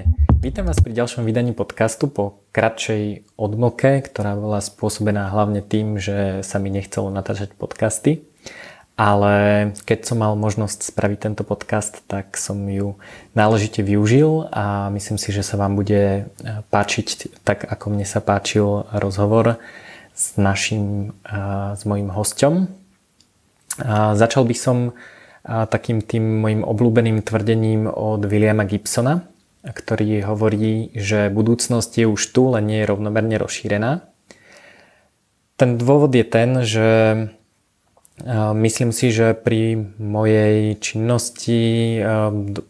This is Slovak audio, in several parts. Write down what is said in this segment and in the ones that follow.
Ahojte. Vítam vás pri ďalšom vydaní podcastu po kratšej odmlke, ktorá bola spôsobená hlavne tým, že sa mi nechcelo natáčať podcasty. Ale keď som mal možnosť spraviť tento podcast, tak som ju náležite využil a myslím si, že sa vám bude páčiť tak, ako mne sa páčil rozhovor s našim, s mojim hosťom. Začal by som takým tým mojim obľúbeným tvrdením od Williama Gibsona, ktorý hovorí, že budúcnosť je už tu, len nie je rovnomerne rozšírená. Ten dôvod je ten, že myslím si, že pri mojej činnosti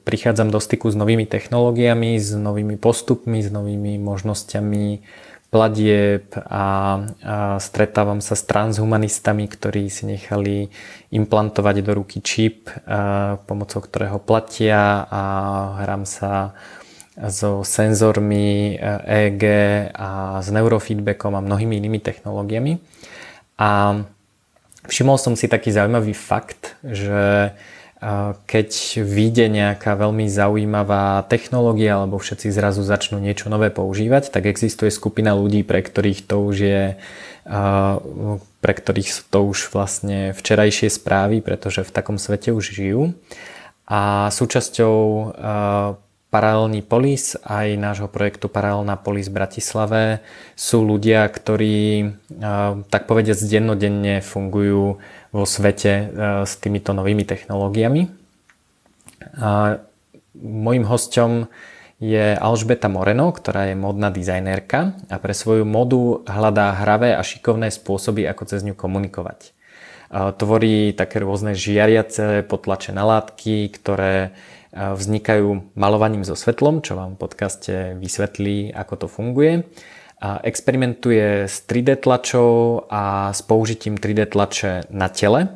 prichádzam do styku s novými technológiami, s novými postupmi, s novými možnosťami platieb a, stretávam sa s transhumanistami, ktorí si nechali implantovať do ruky čip, pomocou ktorého platia a hrám sa so senzormi EEG a s neurofeedbackom a mnohými inými technológiami. A všimol som si taký zaujímavý fakt, že keď vyjde nejaká veľmi zaujímavá technológia alebo všetci zrazu začnú niečo nové používať, tak existuje skupina ľudí, pre ktorých to už je pre ktorých to už vlastne včerajšie správy, pretože v takom svete už žijú. A súčasťou Paralelný polis aj nášho projektu Paralelná polis v Bratislave sú ľudia, ktorí tak povediať dennodenne fungujú vo svete e, s týmito novými technológiami. Mojím hosťom je Alžbeta Moreno, ktorá je modná dizajnérka a pre svoju modu hľadá hravé a šikovné spôsoby, ako cez ňu komunikovať. Tvorí také rôzne žiariace, potlačené látky, ktoré vznikajú malovaním so svetlom, čo vám v podcaste vysvetlí, ako to funguje experimentuje s 3D tlačou a s použitím 3D tlače na tele,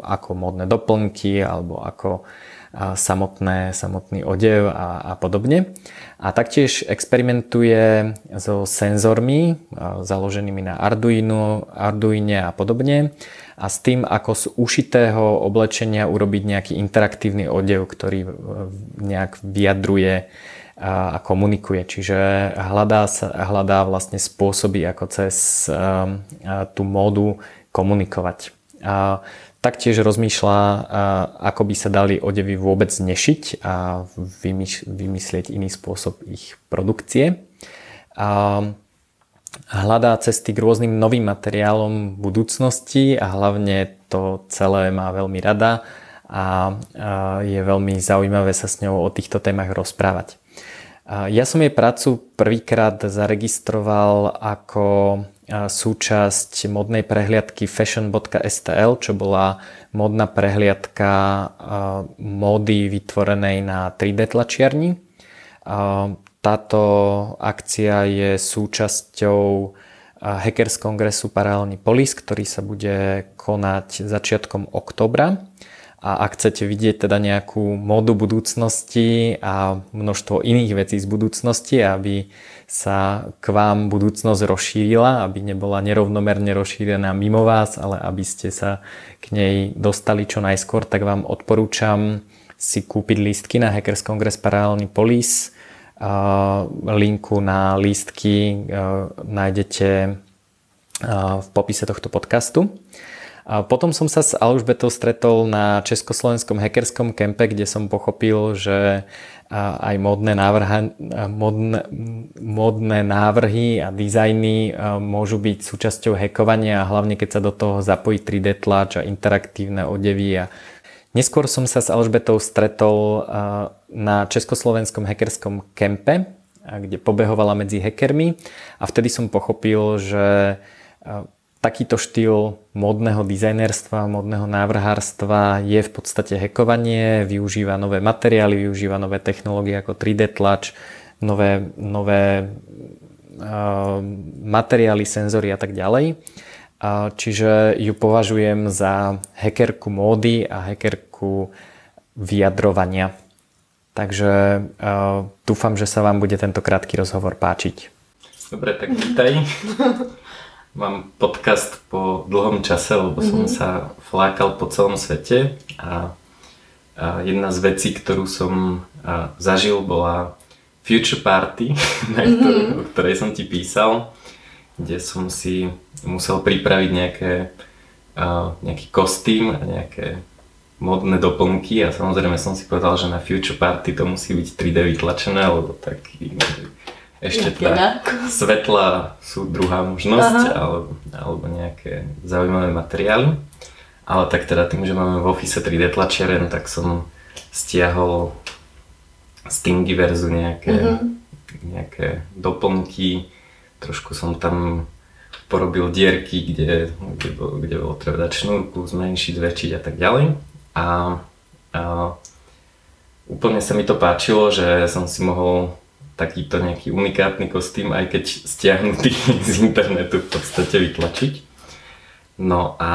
ako modné doplnky alebo ako samotné, samotný odev a, a podobne. A taktiež experimentuje so senzormi založenými na Arduino, Arduine a podobne a s tým, ako z ušitého oblečenia urobiť nejaký interaktívny odev, ktorý nejak vyjadruje a komunikuje. Čiže hľadá, sa, hľadá vlastne spôsoby, ako cez tú módu komunikovať. Taktiež rozmýšľa, ako by sa dali odevy vôbec nešiť a vymyslieť iný spôsob ich produkcie. Hľadá cesty k rôznym novým materiálom v budúcnosti a hlavne to celé má veľmi rada a je veľmi zaujímavé sa s ňou o týchto témach rozprávať. Ja som jej prácu prvýkrát zaregistroval ako súčasť modnej prehliadky fashion.stl, čo bola modná prehliadka módy vytvorenej na 3D tlačiarni. Táto akcia je súčasťou Hackers Kongresu Paralelný polis, ktorý sa bude konať začiatkom oktobra. A ak chcete vidieť teda nejakú módu budúcnosti a množstvo iných vecí z budúcnosti, aby sa k vám budúcnosť rozšírila, aby nebola nerovnomerne rozšírená mimo vás, ale aby ste sa k nej dostali čo najskôr, tak vám odporúčam si kúpiť lístky na Hackers Congress Paralelný Police. Linku na lístky nájdete v popise tohto podcastu. A potom som sa s Alžbetou stretol na československom hackerskom kempe, kde som pochopil, že aj modné, návrha, modné, modné návrhy a dizajny môžu byť súčasťou hackovania a hlavne keď sa do toho zapojí 3D tlač a interaktívne odevy. A neskôr som sa s Alžbetou stretol na československom hackerskom kempe, kde pobehovala medzi hackermi a vtedy som pochopil, že takýto štýl modného dizajnerstva, modného návrhárstva je v podstate hekovanie, využíva nové materiály, využíva nové technológie ako 3D tlač, nové, nové uh, materiály, senzory a tak ďalej. Uh, čiže ju považujem za hackerku módy a hackerku vyjadrovania. Takže uh, dúfam, že sa vám bude tento krátky rozhovor páčiť. Dobre, tak vítaj. Mám podcast po dlhom čase, lebo som mm-hmm. sa flákal po celom svete a jedna z vecí, ktorú som zažil, bola Future Party, na ktorú, mm-hmm. o ktorej som ti písal, kde som si musel pripraviť nejaké, nejaký kostým a nejaké modné doplnky a samozrejme som si povedal, že na Future Party to musí byť 3D vytlačené, alebo taký ešte teda svetla sú druhá možnosť, alebo, alebo nejaké zaujímavé materiály. Ale tak teda tým, že máme v Office 3D tlačiareň, tak som stiahol z Thingiverzu nejaké, mm-hmm. nejaké doplnky, trošku som tam porobil dierky, kde, kde, bolo, kde bolo treba dať šnúrku, zmenšiť, zväčšiť a tak ďalej. A, a úplne sa mi to páčilo, že som si mohol takýto nejaký unikátny kostým, aj keď stiahnutý z internetu v podstate vytlačiť. No a,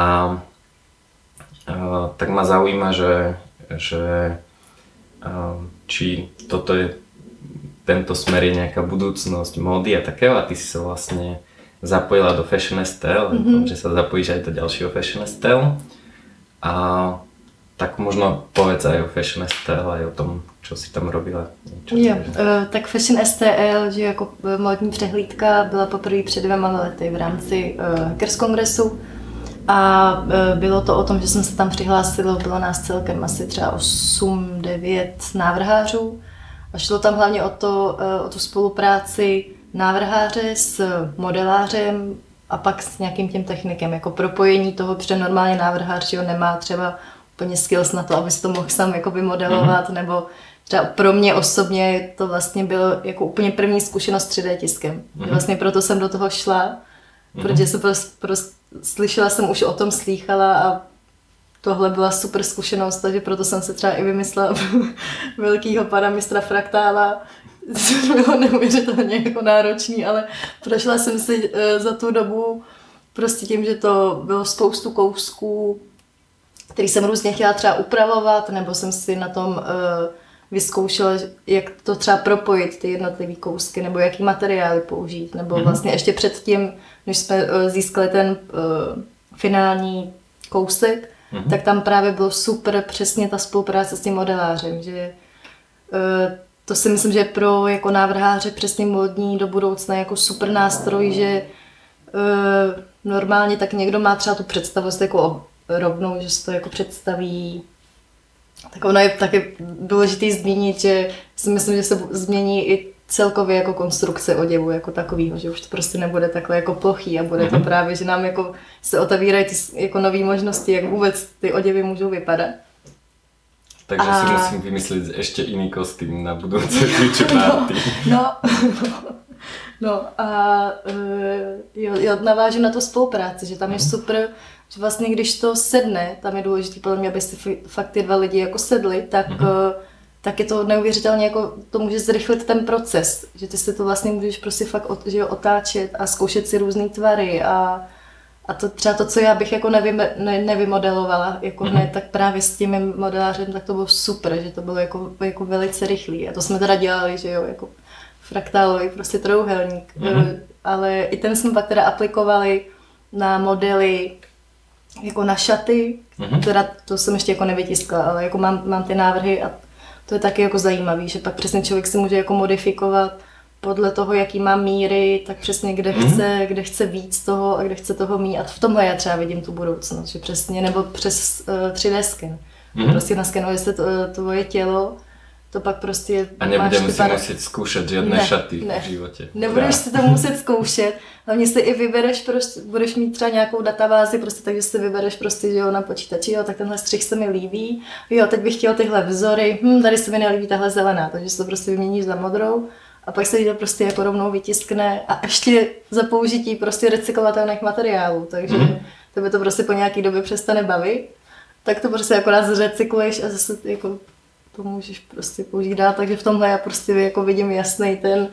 a tak ma zaujíma, že, že a, či toto je tento smer je nejaká budúcnosť módy a takého a ty si sa vlastne zapojila do Fashion STL, mm-hmm. že sa zapojíš aj do ďalšieho Fashion STL a tak možno povedz aj o Fashion STL, aj o tom, čo si tam robila. jo, uh, tak Fashion STL, že jako e, módní přehlídka byla poprvé před dvěma lety v rámci uh, Hackers Kongresu a uh, bylo to o tom, že jsem se tam přihlásila, bylo nás celkem asi třeba 8-9 návrhářů. A šlo tam hlavně o, to, uh, o tu spolupráci návrháře s modelářem a pak s nějakým tím technikem, jako propojení toho, protože normálně návrhář nemá třeba úplně skills na to, aby si to mohl sám jako vymodelovat, mm-hmm. nebo třeba pro mě osobně to vlastně bylo jako úplně první zkušenost 3D tiskem. Mm-hmm. Vlastně proto jsem do toho šla, mm-hmm. protože jsem prostě, prostě slyšela jsem už o tom, slýchala a tohle byla super zkušenost, takže proto jsem se třeba i vymyslela velkýho pana mistra Fraktála, bylo neuvěřitelně jako náročný, ale prošla jsem si eh, za tu dobu prostě tím, že to bylo spoustu kousků, který jsem různě chtěla třeba upravovat, nebo jsem si na tom uh, vyzkoušela, jak to třeba propojit, ty jednotlivé kousky, nebo jaký materiály použít, nebo mm-hmm. vlastně ještě předtím, než jsme uh, získali ten uh, finální kousek, mm-hmm. tak tam právě bylo super přesně ta spolupráce s tím modelářem, že to si myslím, že pro jako návrháře přesně modní do budoucna jako super nástroj, že normálně tak někdo má třeba tu představu jako rovnou, že se to jako představí. Tak ono je taky důležité zmínit, že si myslím, že se změní i celkově jako konstrukce oděvu jako takového, že už to prostě nebude takhle jako plochý a bude to mhm. právě, že nám jako se otevírají ty jako nové možnosti, jak vůbec ty oděvy můžou vypadat. Takže a... si musím vymyslet ještě jiný kostým na budoucí future party. No, no, no a uh, jo, jo, navážu na to spolupráci, že tam je mhm. super, že vlastně když to sedne, tam je důležité podle mě, aby si fakt ty dva lidi jako sedli, tak, mm-hmm. tak je to neuvěřitelně jako, to může zrychlit ten proces, že ty si to vlastně můžeš prostě fakt od, že otáčet a zkoušet si různé tvary a, a to třeba to, co já bych jako nevy, ne, nevymodelovala jako mm-hmm. hned, tak právě s tím modelářem, tak to bylo super, že to bylo jako, jako velice rychlý a to jsme teda dělali, že jo, jako fraktálový prostě trouhelník, mm-hmm. ale i ten jsme pak teda aplikovali na modely jako na šaty, mm-hmm. teda to jsem ještě jako nevytiskla, ale jako mám, mám ty návrhy a to je taky jako zajímavý, že pak přesně člověk si může jako modifikovat podle toho, jaký má míry, tak přesně kde mm-hmm. chce, kde chce víc toho a kde chce toho mít. A v tomhle já třeba vidím tu budoucnost, že přesně, nebo přes uh, eh, 3D sken. Mm-hmm. Prostě naskenuje se to, uh, tvoje tělo to pak prostě A nebudeme si muset zkoušet žádné ne, šaty ne. v životě. Nebudeš si to muset zkoušet. Hlavně si i vybereš, prostě, budeš mít třeba nějakou databázi, prostě, takže si vybereš prostě, že jo, na počítači, jo, tak tenhle střih se mi líbí, jo, teď bych chtěl tyhle vzory, hm, tady se mi nelíbí tahle zelená, takže si to prostě vyměníš za modrou a pak se to prostě jako rovnou vytiskne a ještě za použití prostě recyklovatelných materiálů, takže mm. tebe to prostě po nějaký době přestane bavit, tak to prostě akorát zrecykluješ a zase jako to můžeš prostě dál, takže v tomhle já prostě jako vidím jasný ten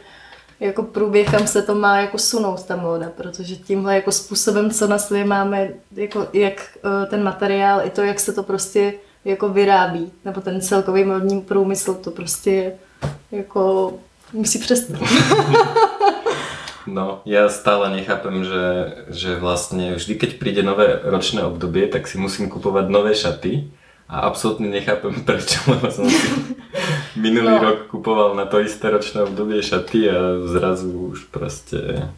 jako průběh, kam se to má jako sunout ta móda, protože tímhle jako způsobem, co na sobě máme, jako jak eh, ten materiál, i to, jak se to prostě jako vyrábí, nebo ten celkový modní průmysl, to prostě jako musí přestat. No, ja stále nechápem, že, že vlastne vždy, keď príde nové ročné obdobie, tak si musím kupovať nové šaty, a absolútne nechápem prečo, lebo som si minulý no. rok kupoval na to isté ročné obdobie šaty a zrazu už proste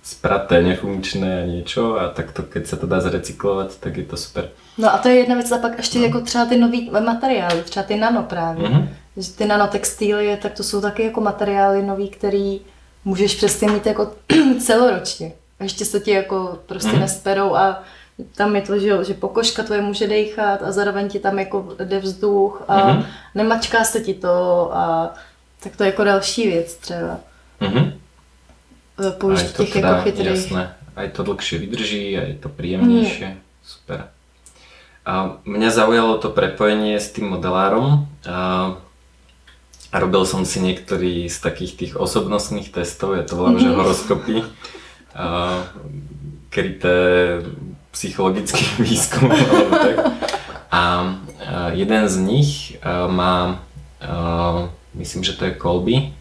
spraté, nefunkčné a niečo a takto keď sa to dá zrecyklovať, tak je to super. No a to je jedna věc a pak ještě no. jako třeba ty nový materiály, třeba ty nano právě. Mm-hmm. Ty nanotextíly, tak to jsou taky jako materiály nový, který můžeš přesně mít jako celoročně. A ještě se ti jako prostě mm-hmm. nesperou a tam je to, že, že pokožka tvoje může dechat a zároveň ti tam jako jde vzduch a mm-hmm. nemačká se ti to a tak to je jako další věc třeba. Mm-hmm. Použít těch teda, jako chytrých. Jasné, aj to dlhšie vydrží, aj to príjemnejšie. Mm. Super. A mňa zaujalo to prepojenie s tým modelárom. A robil som si niektorý z takých tých osobnostných testov, ja to volám, mm. že horoskopy. A kryté psychologickým výskumom. A jeden z nich má, myslím, že to je Colby,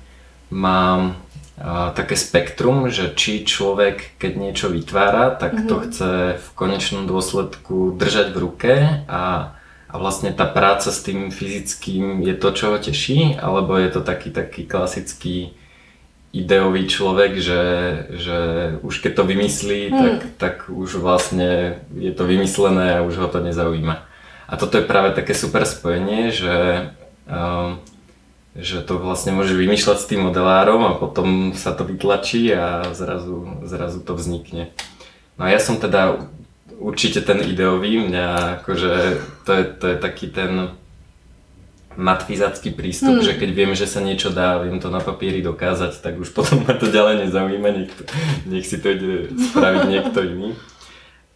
má také spektrum, že či človek, keď niečo vytvára, tak mm-hmm. to mhm. chce v konečnom dôsledku držať v ruke a, a vlastne tá práca s tým fyzickým je to, čo ho teší, alebo je to taký taký klasický ideový človek, že, že už keď to vymyslí, hmm. tak, tak už vlastne je to vymyslené a už ho to nezaujíma. A toto je práve také super spojenie, že, uh, že to vlastne môže vymýšľať s tým modelárom a potom sa to vytlačí a zrazu, zrazu to vznikne. No a ja som teda určite ten ideový, mňa akože to je, to je taký ten matfizacký prístup, hmm. že keď viem, že sa niečo dá, viem to na papieri dokázať, tak už potom ma to ďalej nezaujíma, nech, to, nech si to ide spraviť niekto iný.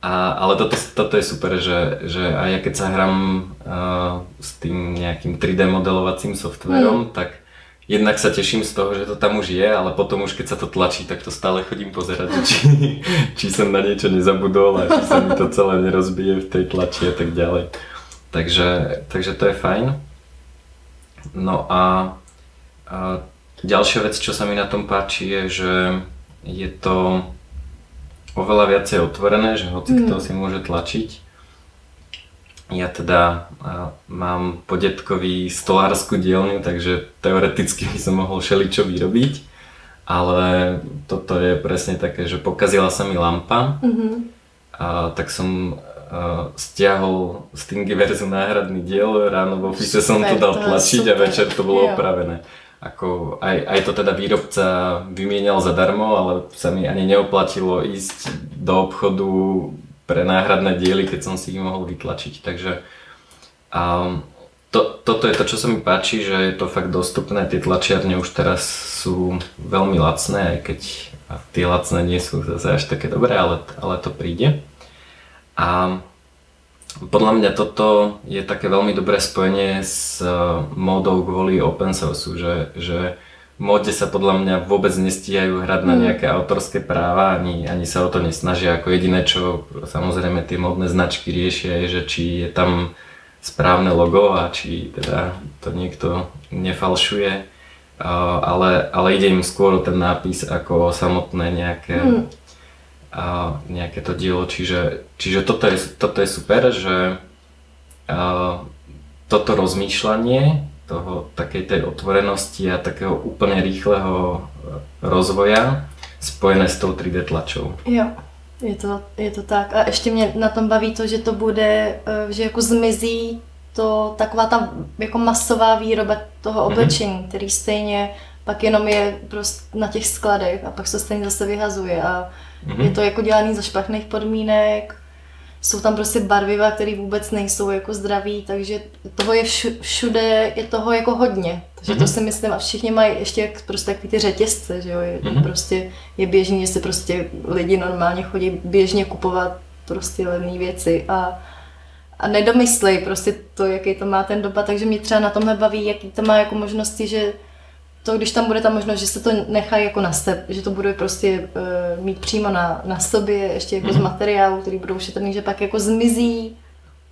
A, ale toto, toto je super, že, že aj ja keď sa hrám uh, s tým nejakým 3D modelovacím softverom, hmm. tak jednak sa teším z toho, že to tam už je, ale potom už keď sa to tlačí, tak to stále chodím pozerať, či, či som na niečo nezabudol a či sa mi to celé nerozbije v tej tlači a tak ďalej. Takže, takže to je fajn. No a, a ďalšia vec, čo sa mi na tom páči, je, že je to oveľa viacej otvorené, že hoci kto mm. si môže tlačiť. Ja teda a, mám po detkovi stolárskú dielňu, takže teoreticky by som mohol všeličo vyrobiť, ale toto je presne také, že pokazila sa mi lampa, mm-hmm. a, tak som stiahol z Thingiverse náhradný diel, ráno v office som to dal tlačiť a večer to bolo jo. opravené. Ako aj, aj to teda výrobca vymienial zadarmo, ale sa mi ani neoplatilo ísť do obchodu pre náhradné diely, keď som si ich mohol vytlačiť. Takže a to, toto je to, čo sa mi páči, že je to fakt dostupné. Tie tlačiarne už teraz sú veľmi lacné, aj keď tie lacné nie sú zase až také dobré, ale, ale to príde. A podľa mňa toto je také veľmi dobré spojenie s e, módou kvôli open source, že, že móde sa podľa mňa vôbec nestíhajú hrať na mm. nejaké autorské práva, ani, ani sa o to nesnažia. Ako jediné, čo samozrejme tie módne značky riešia, je, že či je tam správne logo a či teda to niekto nefalšuje, ale, ale ide im skôr ten nápis ako samotné nejaké mm a nejaké to dielo, čiže, čiže toto, je, toto je super, že a, toto rozmýšľanie toho, takej tej otvorenosti a takého úplne rýchleho rozvoja spojené s tou 3D tlačou. Jo, je to, je to tak. A ještě mě na tom baví to, že to bude, e, že jako zmizí to taková ta jako masová výroba toho mhm. oblečení, mm-hmm. který stejně pak jenom je prostě na těch skladech a pak se stejně zase vyhazuje a Mm-hmm. Je to jako dělaný za špatných podmínek, jsou tam prostě barviva, které vůbec nejsou jako zdraví, takže toho je všude, je toho jako hodně. Takže mm-hmm. to mhm. si myslím, a všichni mají ještě jak, prostě takový ty řetězce, že jo, je, mm-hmm. prostě je běžný, že se prostě lidi normálně chodí běžně kupovat prostě levné věci a, a nedomyslej prostě to, jaký to má ten dopad, takže mě třeba na tomhle baví, jaký to má jako možnosti, že to, když tam bude ta možnost, že se to nechá jako na step, že to bude prostě uh, mít přímo na, na sobě, ještě jako mm. z mhm. materiálu, který budou šetrný, že pak jako zmizí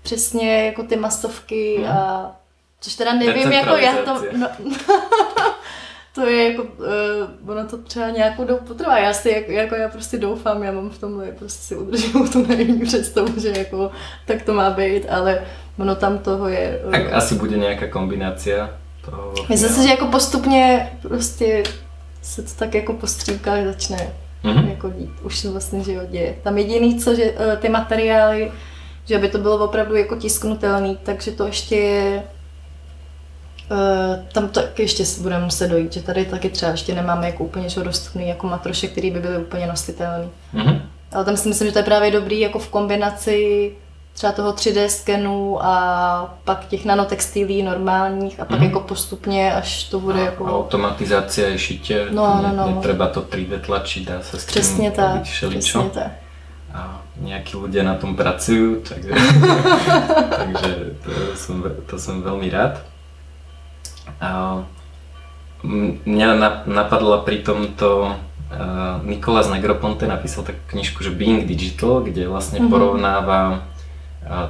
přesně jako ty masovky mm. a což teda nevím, jako já to, no, to je jako, uh, ono to třeba nějakou dobu potrvá. Já si, jako, jako já prostě doufám, já mám v tomhle, prostě si udržím tu naivní představu, že jako tak to má být, ale ono tam toho je. Uh, tak asi bude nějaká kombinácia toho. Myslím si, že jako postupně prostě se to tak jako po střípkách začne mm-hmm. jako dít. Už se vlastně, že jo, děje. Tam jediný, co, že uh, ty materiály, že aby to bylo opravdu jako tisknutelný, takže to ještě je Uh, tam to ještě si budeme muset dojít, že tady taky třeba ještě nemáme jako úplně že dostupný jako matroše, který by byly úplně nositelný. Mm-hmm. Ale tam si myslím, že to je právě dobrý jako v kombinaci třeba toho 3D skenu a pak těch nanotextilí normálních a pak mm-hmm. jako postupně, až to bude a, jako... Automatizace je šitě, no, no, no. netreba to 3D tlačit, dá se s tím přesně tak, přesně tak. A nějaký lidé na tom pracují, takže, takže to, jsem, to jsem velmi rád. Mňa napadla pri tomto Nikolas Negroponte napísal takú knižku, že Being Digital, kde vlastne mm-hmm. porovnáva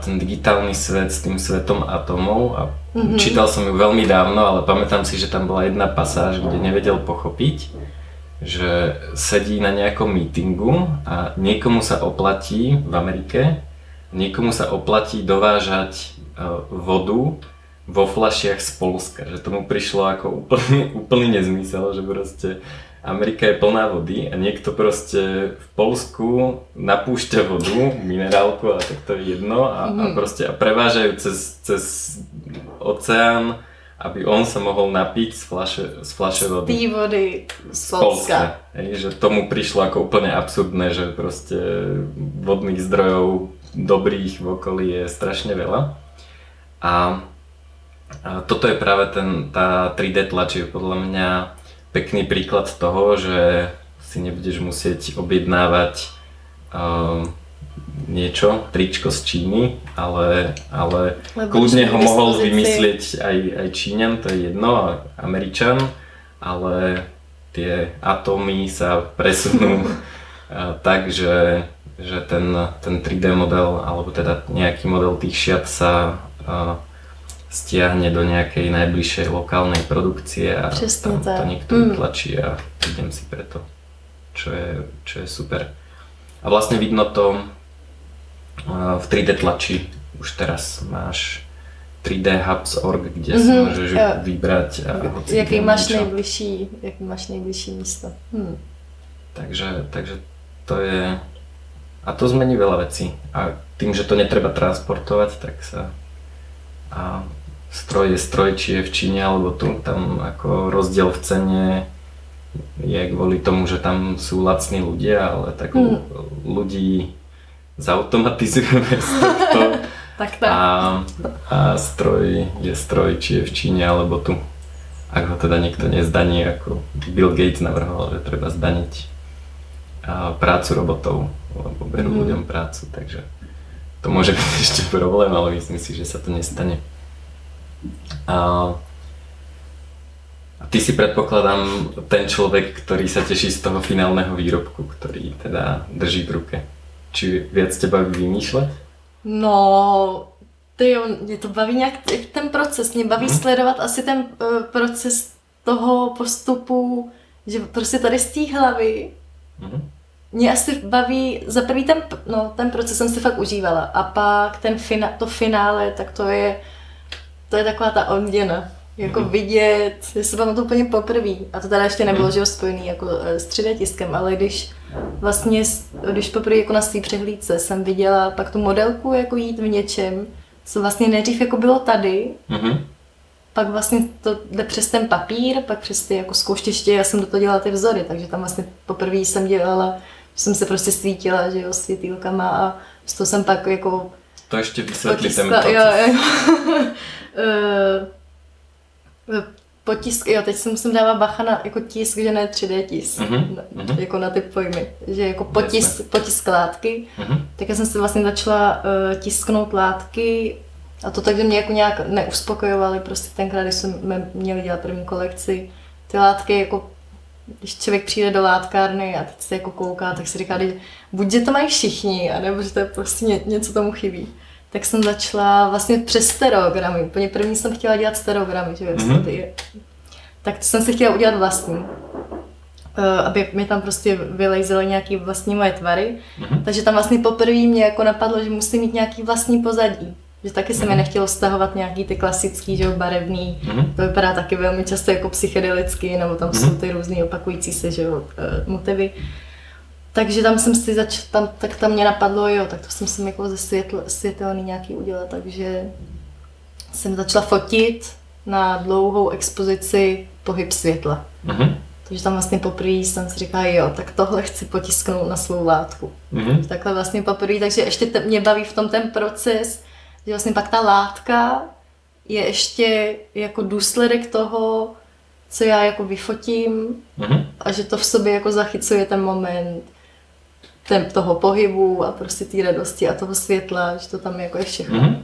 ten digitálny svet s tým svetom atomov a mm-hmm. čítal som ju veľmi dávno, ale pamätám si, že tam bola jedna pasáž, kde nevedel pochopiť, že sedí na nejakom mítingu a niekomu sa oplatí v Amerike, niekomu sa oplatí dovážať vodu vo flašiach z Polska, že tomu prišlo ako úplný, úplný nezmysel, že proste Amerika je plná vody a niekto proste v Polsku napúšťa vodu, minerálku a tak to je jedno a, mm. a mhm. proste a prevážajú cez, cez oceán, aby on sa mohol napiť z flaše, z flaše vody. Z vody z Polska. Hej, že tomu prišlo ako úplne absurdné, že proste vodných zdrojov dobrých v okolí je strašne veľa. A a toto je práve ten, tá 3D tlač je podľa mňa pekný príklad toho, že si nebudeš musieť objednávať uh, niečo, tričko z Číny, ale, ale kľudne ho mohol vymyslieť aj, aj Číňan, to je jedno, Američan, ale tie atómy sa presunú tak, že, že ten, ten 3D model, alebo teda nejaký model tých šiat sa uh, stiahne do nejakej najbližšej lokálnej produkcie a Přesně tam tak. to niekto mm. a idem si preto, čo je, čo je super. A vlastne vidno to v 3D tlači. Už teraz máš 3D Hubs.org, kde mm-hmm, si môžeš jo. vybrať a jaký máš nejbližší, jaký máš nejbližší místo. Hmm. Takže, takže to je... A to zmení veľa vecí. A tým, že to netreba transportovať, tak sa a stroj je stroj, či je v Číne alebo tu, tam ako rozdiel v cene je kvôli tomu, že tam sú lacní ľudia, ale tak mm. ľudí zautomatizujeme z tohto tak, tak. A, a stroj je stroj, či je v Číne alebo tu. Ak ho teda niekto nezdaní, ako Bill Gates navrhoval, že treba zdaniť prácu robotov, lebo berú mm. ľuďom prácu, takže to môže byť ešte problém, ale myslím si, že sa to nestane. A, ty si predpokladám ten človek, ktorý sa teší z toho finálneho výrobku, ktorý teda drží v ruke. Či viac teba vymýšľať? No, ty jo, mě to baví nějak ten proces, mě baví hmm. sledovat asi ten uh, proces toho postupu, že prostě tady z té hlavy hmm. mě asi baví, za prvý ten, no, ten proces jsem si fakt užívala a pak ten fina, to finále, tak to je to je taková ta odměna. Jako mm. vidět, já se to úplně poprvé, a to teda ještě nebylo, mm. že jo, spojený jako eh, s 3D tiskem, ale když vlastně, když poprvé jako na svý přehlídce jsem viděla pak tu modelku jako jít v něčem, co vlastně nejdřív jako bylo tady, mm-hmm. pak vlastně to jde přes ten papír, pak přes ty jako zkouštěště, já jsem do toho dělala ty vzory, takže tam vlastně poprvé jsem dělala, že jsem se prostě svítila, že jo, světýlkama a z toho jsem pak jako to ještě vysvětlí ten proces. Jo, jo. uh, potisk, jo, teď si musím dávat bacha na jako tisk, že ne 3D tisk, mm-hmm. na, jako na ty pojmy, že jako potisk, potisk látky, mm-hmm. tak já jsem si vlastně začala uh, tisknout látky a to tak, že mě jako nějak neuspokojovaly, prostě tenkrát, když jsme měli dělat první kolekci, ty látky jako když člověk přijde do látkárny a teď se jako kouká, tak si říká, že buď, že to mají všichni, anebo že to je prostě ně, něco tomu chybí tak jsem začala vlastně přes stereogramy. Úplně první jsem chtěla dělat stereogramy, že mm-hmm. tak jsem si chtěla udělat vlastní. Uh, aby mi tam prostě vylejzely nějaký vlastní moje tvary. Mm-hmm. Takže tam vlastně poprvé mě jako napadlo, že musím mít nějaký vlastní pozadí. Že taky se mi mhm. nechtělo stahovat nějaký ty klasický, že jo, barevný. Mm-hmm. To vypadá taky velmi často jako psychedelicky, nebo tam mm-hmm. jsou ty různý opakující se, že jo, uh, motivy. Takže tam jsem si zač, tam, tak tam mě napadlo, jo, tak to jsem si jako ze světl, světelný nějaký udělat, takže jsem začala fotit na dlouhou expozici pohyb světla. Mm-hmm. Takže tam vlastně poprvé jsem si říkala, jo, tak tohle chci potisknout na svou látku. Mm-hmm. Takhle vlastně poprvé, takže ještě te, mě baví v tom ten proces, že vlastně pak ta látka je ještě jako důsledek toho, co já jako vyfotím mm-hmm. a že to v sobě jako zachycuje ten moment ten, toho pohybu a prostě té radosti a toho světla, že to tam jako je všechno. Mm-hmm.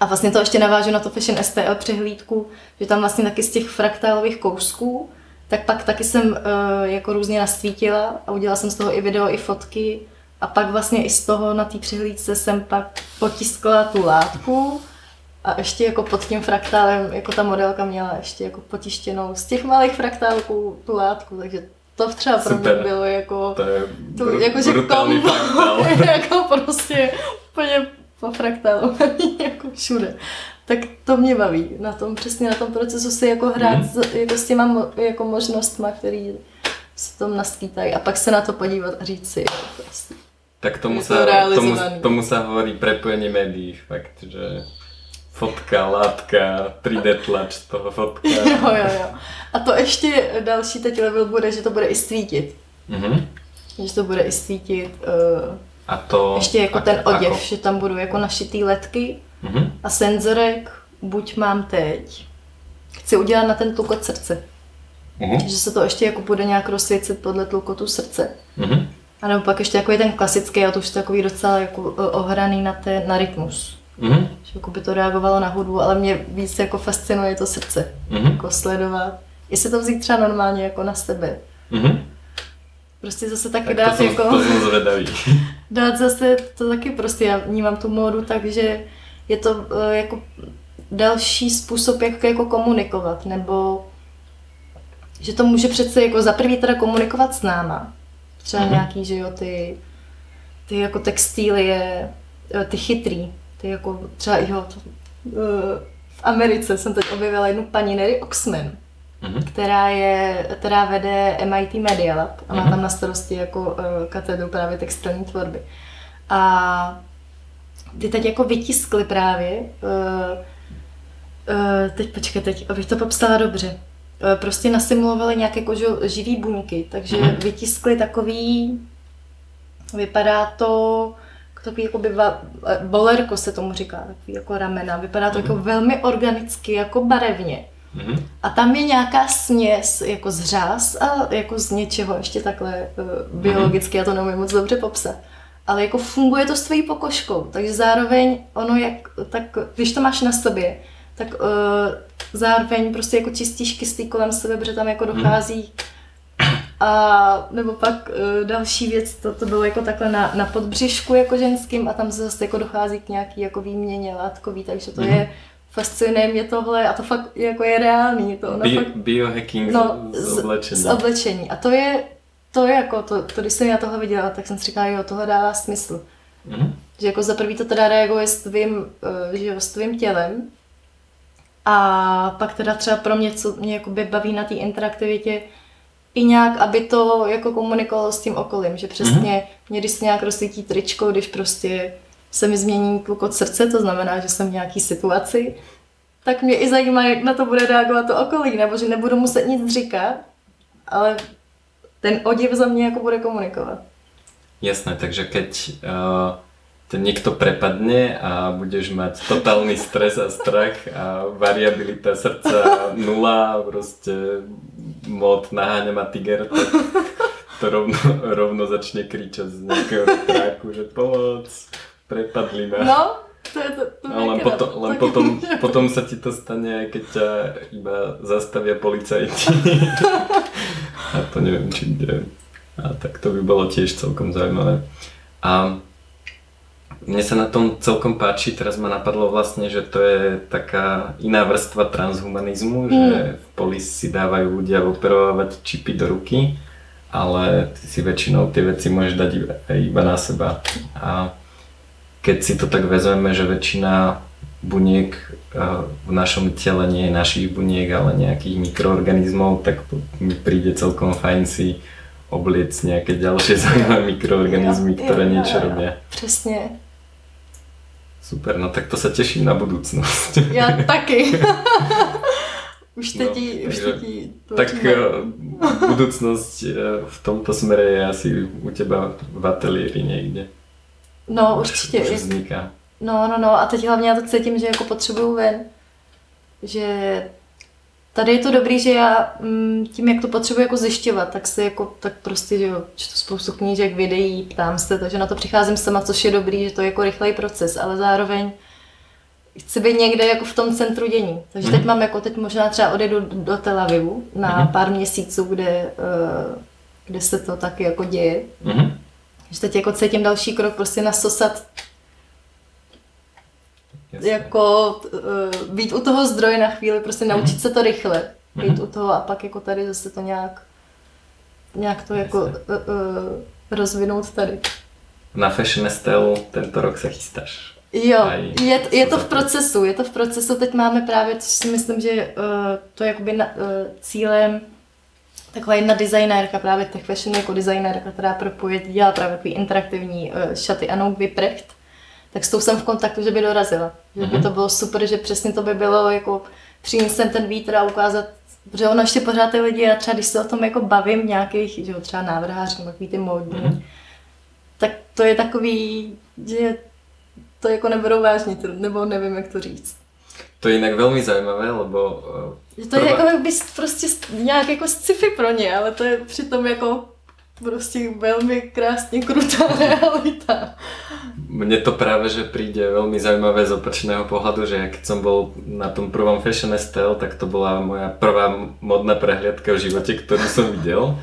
A vlastně to ještě navážu na to Fashion STL přehlídku, že tam vlastně taky z těch fraktálových kousků, tak pak taky jsem uh, jako různě nasvítila a udělala jsem z toho i video, i fotky a pak vlastně i z toho na té přehlídce jsem pak potiskla tu látku a ještě jako pod tím fraktálem, jako ta modelka měla ještě jako potištěnou z těch malých fraktálků tu látku, takže to třeba pro mě bylo jako, to je to, br- jako že kombo, jako prostě úplně po fraktálu, jako všude. Tak to mě baví, na tom přesně na tom procesu si jako hrát mm. s, jako s těma jako možnostma, který se tom naskýtají a pak se na to podívat a říct si, prostě. Tak tomu sa, tomu, tomu sa hovorí prepojenie médií, fakt, že fotka, látka, 3D tlač z toho fotka. Jo, jo, jo. A to ještě další teď level bude, že to bude i svítit. Mm-hmm. Že to bude i svítit. Uh, a to... Ještě jako ten oděv, ako? že tam budou jako našitý ledky mm-hmm. a senzorek, buď mám teď, chci udělat na ten tlukot srdce. Mm-hmm. Že se to ještě jako bude nějak rozsvěcit podle tlukotu srdce. Mm-hmm. A nebo pak ještě jako ten klasický, a to už je takový docela jako eh, ohraný na, ten, na rytmus. Mm-hmm. Že jako by to reagovalo na hudbu, ale mě víc jako fascinuje to srdce. Mm-hmm. Jako sledovat. Jestli to vzít třeba normálně jako na sebe. Mm-hmm. Prostě zase taky tak dát to jako... To jsem zvedavý. dát zase to taky prostě, já vnímám tu módu takže je to uh, jako další způsob, jak jako komunikovat, nebo že to může přece jako za prvý teda komunikovat s náma. Třeba mm-hmm. nějaký, že jo, ty, ty jako textílie, eh, ty chytrý, ty jako třeba jo, to, uh, v Americe jsem teď objevila jednu paní Nery Oxman, mm-hmm. která, je, která vede MIT Media Lab a má mm-hmm. tam na starosti jako uh, katedru právě textilní tvorby. A ty teď jako vytiskly právě, uh, uh, teď počkej, teď, abych to popsala dobře, uh, prostě nasimulovali nějaké jako živý buňky, takže mm-hmm. vytiskli takový, vypadá to, takový jako by bolerko se tomu říká, takový jako ramena. Vypadá to mm-hmm. jako velmi organicky, jako barevně. Mm-hmm. A tam je nějaká směs jako z řas a jako z něčeho ještě takhle uh, biologicky, mm-hmm. já to neumím moc dobře popsat. Ale jako funguje to s tvojí pokožkou, takže zároveň ono jak, tak když to máš na sobě, tak uh, zároveň prostě jako čistíš kyslík kolem sebe, protože tam jako mhm. dochází mm a nebo pak uh, další věc, to, to bylo jako takhle na, na podbřišku jako ženským a tam se zase jako dochází k nějaký jako výměně látkový, takže to mm-hmm. je fascinuje mě tohle a to fakt jako je reálný. To ona Bi- fakt, biohacking no, z, oblečení. Z oblečení. A to je, to je jako, to, to, když jsem já tohle viděla, tak jsem si říkala, jo, tohle dává smysl. Mm-hmm. Že jako za prvý to teda reaguje s tvým, uh, že jo, s tvým tělem, a pak teda třeba pro mě, co mě jako baví na té interaktivitě, i nějak, aby to jako komunikovalo s tím okolím, že přesně mm-hmm. mě, když se nějak rozsvítí tričko, když prostě se mi změní tlukot srdce, to znamená, že jsem v nějaký situaci, tak mě i zajímá, jak na to bude reagovat to okolí, nebo že nebudu muset nic říkat, ale ten oděv za mě jako bude komunikovat. Jasné, takže keď uh, te niekto prepadne a budeš mať totálny stres a strach a variabilita srdca nula a proste mod naháňa ma tiger, tak to rovno, rovno začne kričať z nejakého retráku, že pomoc, prepadli ma. No, to je to, to no, len, potom, len potom, potom sa ti to stane, keď ťa iba zastavia policajti. a to neviem, či ide. A tak to by bolo tiež celkom zaujímavé. A mne sa na tom celkom páči, teraz ma napadlo vlastne, že to je taká iná vrstva transhumanizmu, mm. že v polis si dávajú ľudia operovať čipy do ruky, ale ty si väčšinou tie veci môžeš dať iba, iba na seba. A keď si to tak vezmeme, že väčšina buniek v našom tele nie je našich buniek, ale nejakých mikroorganizmov, tak mi príde celkom fajn si obliec nejaké ďalšie zaujímavé mikroorganizmy, ktoré niečo robia. Přesně. Super, no tak to sa teším na budúcnosť. Ja taky. už teď, no, už teď Tak uh, budúcnosť uh, v tomto smere je asi u teba v ateliéri niekde. No určitě. Už vzniká. No, no, no a teď hlavně já to cítím, že jako potřebuju ven. Že tady je to dobrý, že já mm, tím, jak to potřebuji jako zjišťovat, tak se jako, tak prostě, že jo, čtu spoustu knížek, videí, ptám se, takže na to přicházím sama, což je dobrý, že to je jako rychlej proces, ale zároveň chci být někde jako v tom centru dění. Takže mm-hmm. teď mhm. mám jako, teď možná třeba odejdu do Tel Avivu na mm-hmm. pár měsíců, kde, uh, kde se to taky jako děje. Mm-hmm. Že teď jako cítím další krok, prostě nasosat Jako uh, být u toho zdroje na chvíli, prostě mm-hmm. naučit se to rychle, být mm-hmm. u toho a pak jako tady zase to nějak, nějak to jako uh, uh, rozvinout tady. Na Fashion Estelle tento rok se chystáš. Jo, je, je to v procesu, je to v procesu, teď máme právě, což si myslím, že uh, to je jakoby na, uh, cílem taková jedna designérka, právě Tech Fashion jako designérka, která propojuje, dělá právě takový interaktivní uh, šaty Anouk Vyprecht, tak s tou jsem v kontaktu, že by dorazila. Že by mhm. to bylo super, že přesně to by bylo jako přinést sem ten vítr a ukázat, protože ono ještě pořád ty lidi, já třeba když se o tom jako bavím nějakých, že jo, třeba návrhář, nebo takový ty módní, mm-hmm. tak to je takový, že to jako neberou vážně, nebo nevím, jak to říct. To je jinak velmi zajímavé, lebo... Uh, to prvá... je jako by prostě nějak jako sci-fi pro ně, ale to je přitom jako prostě velmi krásně krutá realita. Mne to práve, že príde veľmi zaujímavé z opačného pohľadu, že keď som bol na tom prvom Fashion Estelle, tak to bola moja prvá modná prehliadka v živote, ktorú som videl.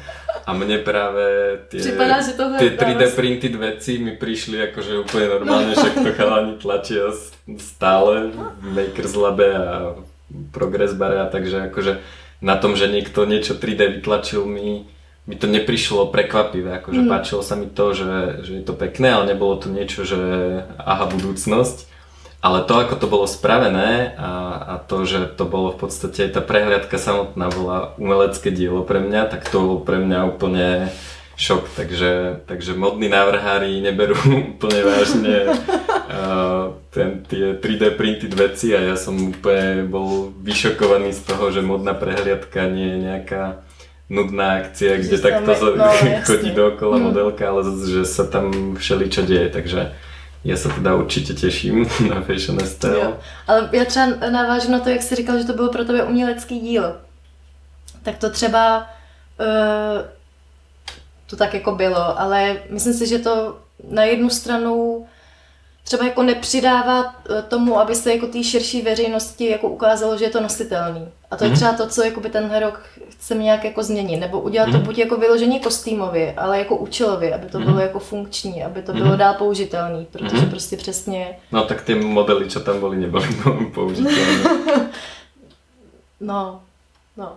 A mne práve tie, Připadá, že tie 3D printed veci mi prišli akože úplne normálne, však to chalani tlačia stále v Makers Labe a Progress Bare a takže akože na tom, že niekto niečo 3D vytlačil mi mi to neprišlo prekvapivé, akože mm. páčilo sa mi to, že, že je to pekné, ale nebolo to niečo, že aha budúcnosť. Ale to, ako to bolo spravené a, a to, že to bolo v podstate, tá prehliadka samotná bola umelecké dielo pre mňa, tak to bolo pre mňa úplne šok. Takže, takže modní návrhári neberú úplne vážne uh, ten, tie 3D printed veci a ja som úplne bol vyšokovaný z toho, že modná prehliadka nie je nejaká nudná akcia, kde že takto no, chodí dookola hmm. modelka, ale že sa tam všeličo deje, takže já se teda určitě těším na Fashion. Jo. Ale já třeba navážu na to, jak jsi říkal, že to bylo pro tebe umělecký dílo. Tak to třeba uh, to tak jako bylo, ale myslím si, že to na jednu stranu třeba jako nepřidává eh, tomu, aby se jako té širší veřejnosti jako ukázalo, že je to nositelný. A to mm. je mhm. třeba to, co jakoby tenhle rok chceme nějak jako změnit, nebo udělat mm. to mhm. buď jako vyložení kostýmově, ale jako účelově, aby to mm. bylo jako funkční, aby to bylo dál použitelný, protože mm. prostě přesně... No tak ty modely, co tam byly, nebyly použitelné. no, no.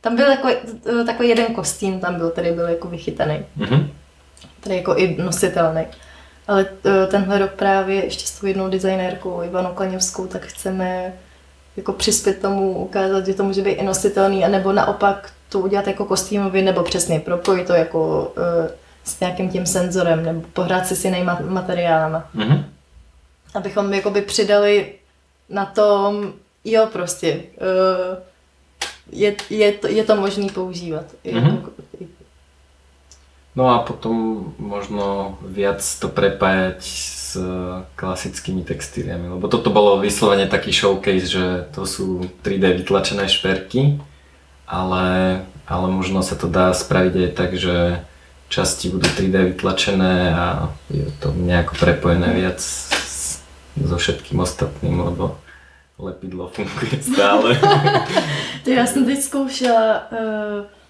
Tam byl takový, takový jeden kostým, tam byl, který byl jako vychytaný. Mm. Který jako i nositelný. Ale e, tenhle rok právě ještě s tou jednou designérkou Ivanou Klaněvskou, tak chceme jako přispět tomu, ukázat, že to může být i nositelný, anebo naopak to udělat jako kostýmově, nebo přesně propojit to jako uh, s nějakým tím senzorem, nebo pohrát si s jinými materiálama. Mm-hmm. Abychom jakoby přidali na tom, jo prostě, uh, je, je, to, je to možný používat. Mm-hmm. Jako, No a potom možno viac to prepájať s klasickými textíliami, lebo toto bolo vyslovene taký showcase, že to sú 3D vytlačené šperky, ale, ale možno sa to dá spraviť aj tak, že časti budú 3D vytlačené a je to nejako prepojené viac so všetkým ostatným, lebo lepidlo funguje stále. já jsem teď zkoušela uh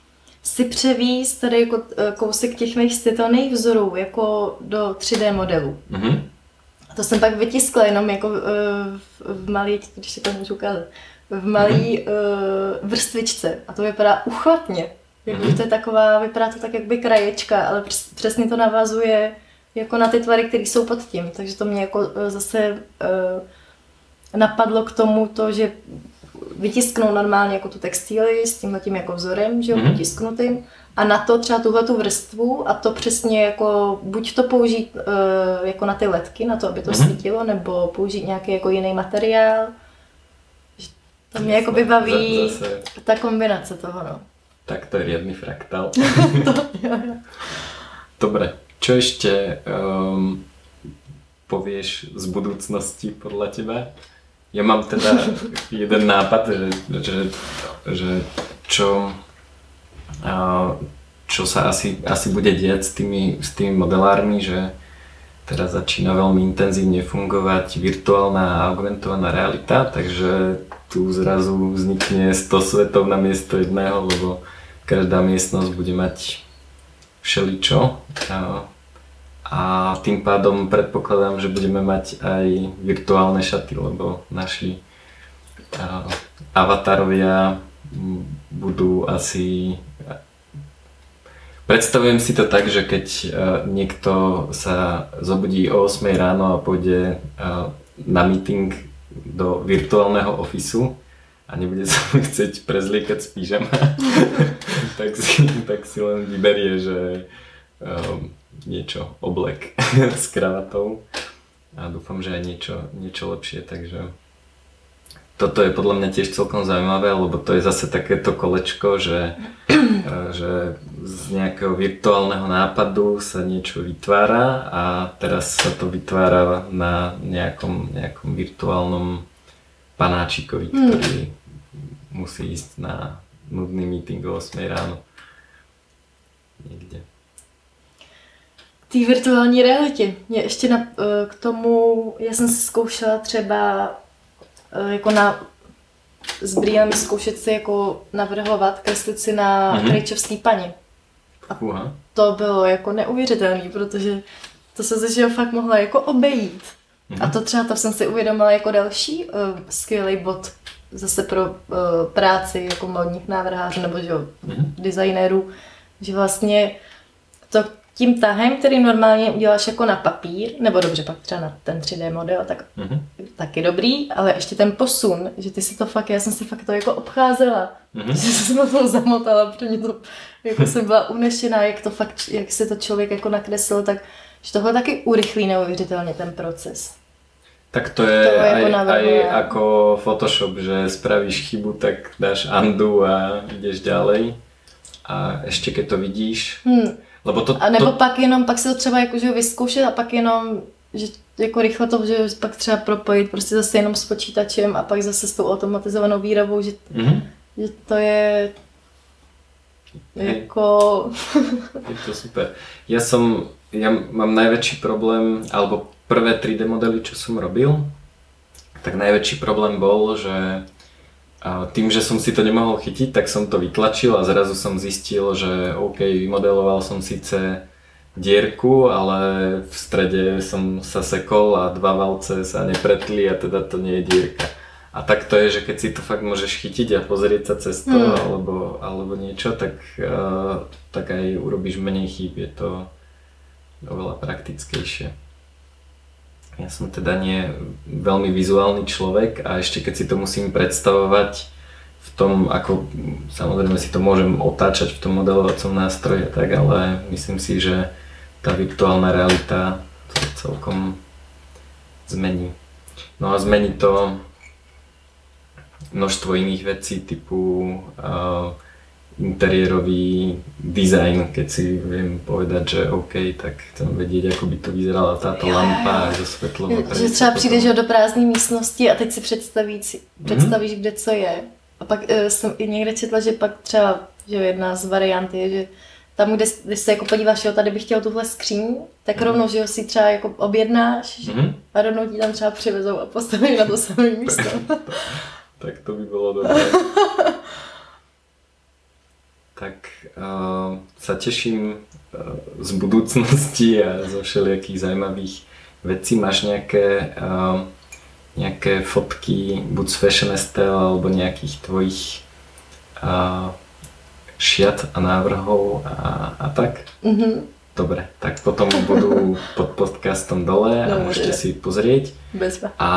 si převíst tady jako eh, kousek těch mých světelných vzorů jako do 3D modelů. Mm-hmm. A to jsem pak vytiskla jenom jako uh, v malý, když si to můžu ukázat, v malý uh, vrstvičce a to vypadá uchvatně. Jako, mm-hmm. to je taková, vypadá to tak jak by kraječka, ale přes, přesně to navazuje jako na ty tvary, které jsou pod tím. Takže to mě jako zase uh, napadlo k tomu to, že vytisknou normálně jako tu textíly s tímhle tím jako vzorem, že jo, mm-hmm. vytisknutým a na to třeba tuhle tu vrstvu a to přesně jako buď to použít uh, jako na ty ledky, na to, aby to mm-hmm. svítilo, nebo použít nějaký jako jiný materiál. To mě jako by baví Zase. ta kombinace toho, no. Tak to je riadny fraktál. to, jo, jo. Dobre, čo ešte um, povieš z budúcnosti podľa teba? Ja mám teda jeden nápad, že, že, že čo, čo sa asi, asi bude diať s tými, s tými modelármi, že teraz začína veľmi intenzívne fungovať virtuálna a augmentovaná realita, takže tu zrazu vznikne 100 svetov na miesto jedného, lebo každá miestnosť bude mať všeličo tým pádom predpokladám, že budeme mať aj virtuálne šaty, lebo naši uh, avatarovia budú asi... Predstavujem si to tak, že keď uh, niekto sa zobudí o 8 ráno a pôjde uh, na meeting do virtuálneho ofisu a nebude sa chcieť prezliekať z pyžama, tak, si, tak si len vyberie, že um, niečo, oblek s kravatou a dúfam, že aj niečo, niečo lepšie, takže toto je podľa mňa tiež celkom zaujímavé, lebo to je zase takéto kolečko, že, že z nejakého virtuálneho nápadu sa niečo vytvára a teraz sa to vytvára na nejakom, nejakom virtuálnom panáčikovi, hmm. ktorý musí ísť na nudný meeting o 8 ráno. Niekde té virtuální realitě. Mě ještě na, eh, k tomu, já jsem si zkoušela třeba eh, jako na s brýlemi zkoušet si jako navrhovat, kreslit si na mm-hmm. krejčovský paní. A to bylo jako neuvěřitelné, protože to se ze fakt mohla jako obejít. Mm-hmm. A to třeba to jsem si uvědomila jako další uh, skvělý bod zase pro uh, práci jako modních návrhářů nebo že, mm-hmm. designérů, že vlastně to tím tahem, který normálně uděláš jako na papír, nebo dobře, pak třeba na ten 3D model, tak mm-hmm. taky dobrý, ale ještě ten posun, že ty si to fakt, já jsem si fakt to jako obcházela, mm-hmm. že jsem na tom zamotala, protože to, jako jsem byla unešená, jak to fakt, jak si to člověk jako nakreslil, tak že tohle taky urychlí neuvěřitelně ten proces. Tak to je, to je aj, aj ako Photoshop, že spravíš chybu, tak dáš undo a ideš ďalej. A ešte keď to vidíš, hmm Lebo to, a nebo to... pak jenom, pak se to třeba jakože vyzkoušet a pak jenom, že jako rychle to, že pak třeba propojit prostě zase jenom s počítačem a pak zase s tou automatizovanou výrobou, že, mm-hmm. že to je jako... je to super. Ja som, ja mám najväčší problém, alebo prvé 3D modely, čo som robil, tak najväčší problém bol, že a tým, že som si to nemohol chytiť, tak som to vytlačil a zrazu som zistil, že OK, vymodeloval som síce dierku, ale v strede som sa sekol a dva valce sa nepretli a teda to nie je dierka. A tak to je, že keď si to fakt môžeš chytiť a pozrieť sa cez to mm. alebo, alebo niečo, tak, uh, tak aj urobíš menej chýb, je to oveľa praktickejšie. Ja som teda nie veľmi vizuálny človek a ešte keď si to musím predstavovať v tom, ako samozrejme si to môžem otáčať v tom modelovacom nástroje, tak ale myslím si, že tá virtuálna realita to celkom zmení. No a zmení to množstvo iných vecí typu uh, interiérový dizajn, keď si viem povedať, že OK, tak chcem vedieť, ako by to vyzerala táto jo, lampa so svetlom. Že třeba přijdeš do prázdné místnosti a teď si představíš, mm-hmm. představíš, kde co je. A pak uh, jsem i někde četla, že pak třeba že jedna z variant je, že tam, kde, když se jako podíváš, jo, tady bych chtěl tuhle skříň, tak mm. rovnou, že jo, si třeba jako objednáš mm. a rovnou ti tam třeba přivezou a postaví na to samé místo. tak to by bylo dobré. tak uh, sa teším uh, z budúcnosti a zo všelijakých zaujímavých veci, máš nejaké, uh, nejaké fotky buď z Fashion STL alebo nejakých tvojich uh, šiat a návrhov a, a tak? Mm-hmm. Dobre, tak potom budú pod podcastom dole a Dobre. môžete si pozrieť. Bezva. A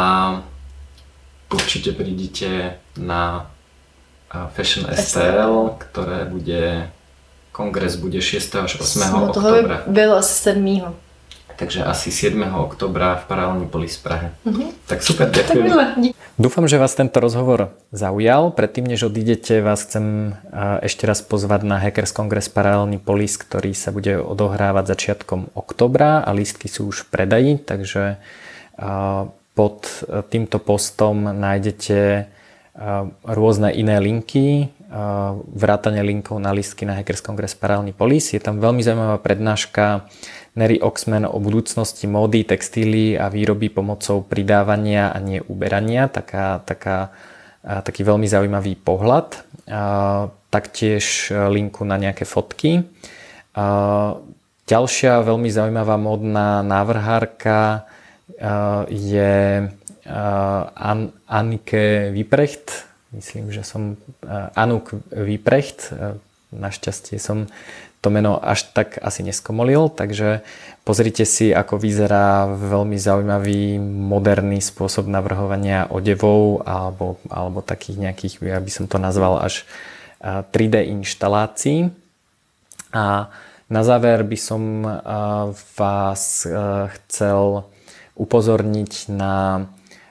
určite prídite na a, Fashion STL, ktoré bude, kongres bude 6. až 8. No toho oktobra. by bylo asi 7. Takže asi 7. oktobra v Paralelní polis v Prahe. Mhm. Tak super, ďakujem. Dúfam, že vás tento rozhovor zaujal. Predtým, než odídete, vás chcem ešte raz pozvať na Hackers Congress Paralelný polis, ktorý sa bude odohrávať začiatkom oktobra a lístky sú už v predaji, takže pod týmto postom nájdete rôzne iné linky, vrátane linkov na lístky na Hackers Congress Paralelný polis. Je tam veľmi zaujímavá prednáška Nery Oxman o budúcnosti módy, textíly a výroby pomocou pridávania a nie uberania. Taká, taká, taký veľmi zaujímavý pohľad. Taktiež linku na nejaké fotky. Ďalšia veľmi zaujímavá módna návrhárka a, je An- Annike Viprecht. Myslím, že som a, Anuk Viprecht. A, Našťastie som to meno až tak asi neskomolil, takže pozrite si, ako vyzerá veľmi zaujímavý moderný spôsob navrhovania odevov alebo, alebo takých nejakých, ja by som to nazval až a, 3D inštalácií. A na záver by som vás chcel upozorniť na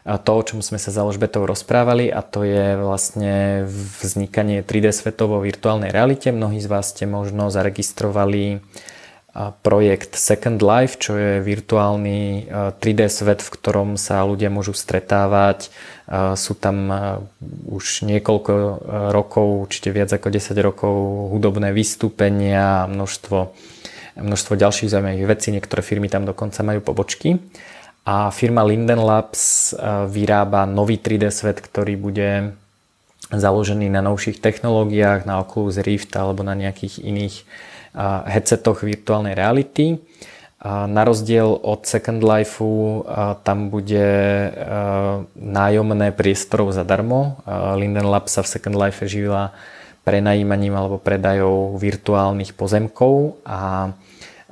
to, o čom sme sa za Alžbetou rozprávali a to je vlastne vznikanie 3D svetov vo virtuálnej realite. Mnohí z vás ste možno zaregistrovali projekt Second Life, čo je virtuálny a, 3D svet, v ktorom sa ľudia môžu stretávať. Sú tam už niekoľko rokov, určite viac ako 10 rokov, hudobné vystúpenia a množstvo, množstvo ďalších zaujímavých vecí. Niektoré firmy tam dokonca majú pobočky. A firma Linden Labs e, vyrába nový 3D svet, ktorý bude založený na novších technológiách, na Oculus Rift alebo na nejakých iných e, headsetoch virtuálnej reality. Na rozdiel od Second Lifeu e, tam bude nájomné priestorov zadarmo. Linden Labs sa v Second Life živila prenajímaním alebo predajou virtuálnych pozemkov a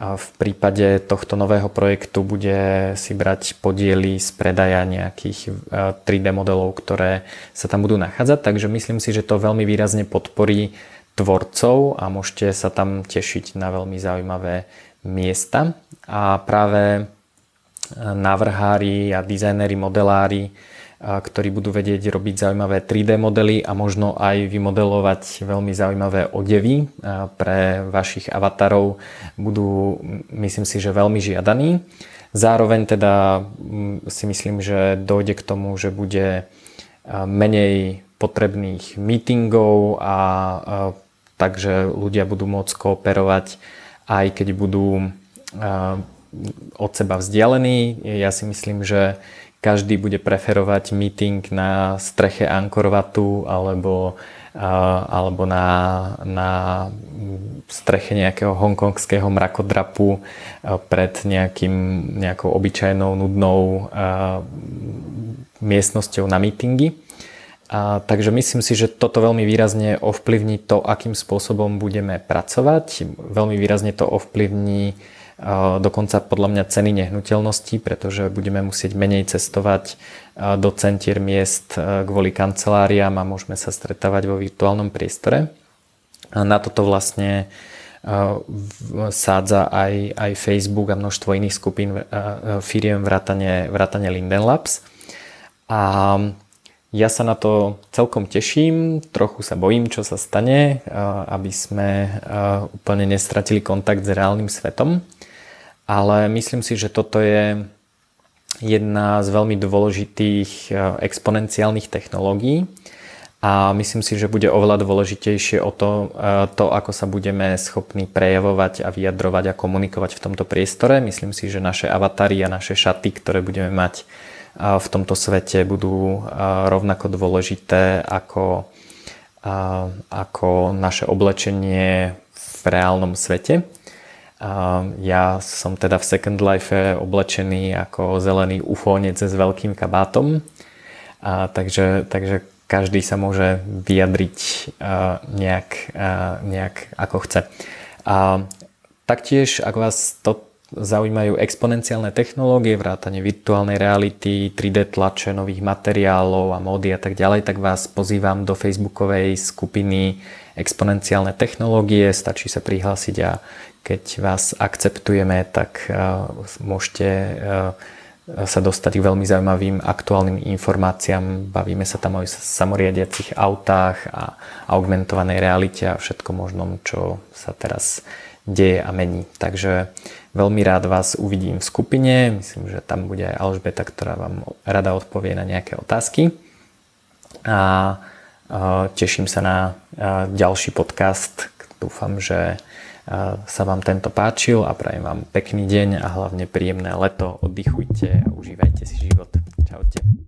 v prípade tohto nového projektu bude si brať podiely z predaja nejakých 3D modelov, ktoré sa tam budú nachádzať. Takže myslím si, že to veľmi výrazne podporí tvorcov a môžete sa tam tešiť na veľmi zaujímavé miesta. A práve návrhári a dizajnéri, modelári ktorí budú vedieť robiť zaujímavé 3D modely a možno aj vymodelovať veľmi zaujímavé odevy pre vašich avatarov budú, myslím si, že veľmi žiadaní. Zároveň teda si myslím, že dojde k tomu, že bude menej potrebných meetingov a takže ľudia budú môcť kooperovať aj keď budú od seba vzdialení. Ja si myslím, že každý bude preferovať meeting na streche Ankorvatu alebo, alebo na, na streche nejakého hongkongského mrakodrapu pred nejakým, nejakou obyčajnou nudnou miestnosťou na meetingy. A, takže myslím si, že toto veľmi výrazne ovplyvní to, akým spôsobom budeme pracovať. Veľmi výrazne to ovplyvní dokonca podľa mňa ceny nehnuteľností, pretože budeme musieť menej cestovať do centier miest kvôli kanceláriám a môžeme sa stretávať vo virtuálnom priestore. A na toto vlastne sádza aj, aj Facebook a množstvo iných skupín firiem vrátane, vrátane Linden Labs. A ja sa na to celkom teším, trochu sa bojím, čo sa stane, aby sme úplne nestratili kontakt s reálnym svetom ale myslím si, že toto je jedna z veľmi dôležitých exponenciálnych technológií a myslím si, že bude oveľa dôležitejšie o to, to, ako sa budeme schopní prejavovať a vyjadrovať a komunikovať v tomto priestore. Myslím si, že naše avatary a naše šaty, ktoré budeme mať v tomto svete, budú rovnako dôležité ako, ako naše oblečenie v reálnom svete. Ja som teda v Second Life oblečený ako zelený ufónec s veľkým kabátom. A takže, takže každý sa môže vyjadriť nejak, nejak ako chce. A taktiež, ak vás to zaujímajú exponenciálne technológie, vrátanie virtuálnej reality, 3D tlače, nových materiálov a módy a tak ďalej, tak vás pozývam do facebookovej skupiny exponenciálne technológie. Stačí sa prihlásiť a keď vás akceptujeme, tak môžete sa dostať k veľmi zaujímavým aktuálnym informáciám. Bavíme sa tam o samoriadiacich autách a augmentovanej realite a všetko možnom, čo sa teraz deje a mení. Takže Veľmi rád vás uvidím v skupine, myslím, že tam bude aj Alžbeta, ktorá vám rada odpovie na nejaké otázky. A teším sa na ďalší podcast. Dúfam, že sa vám tento páčil a prajem vám pekný deň a hlavne príjemné leto. Oddychujte a užívajte si život. Čaute.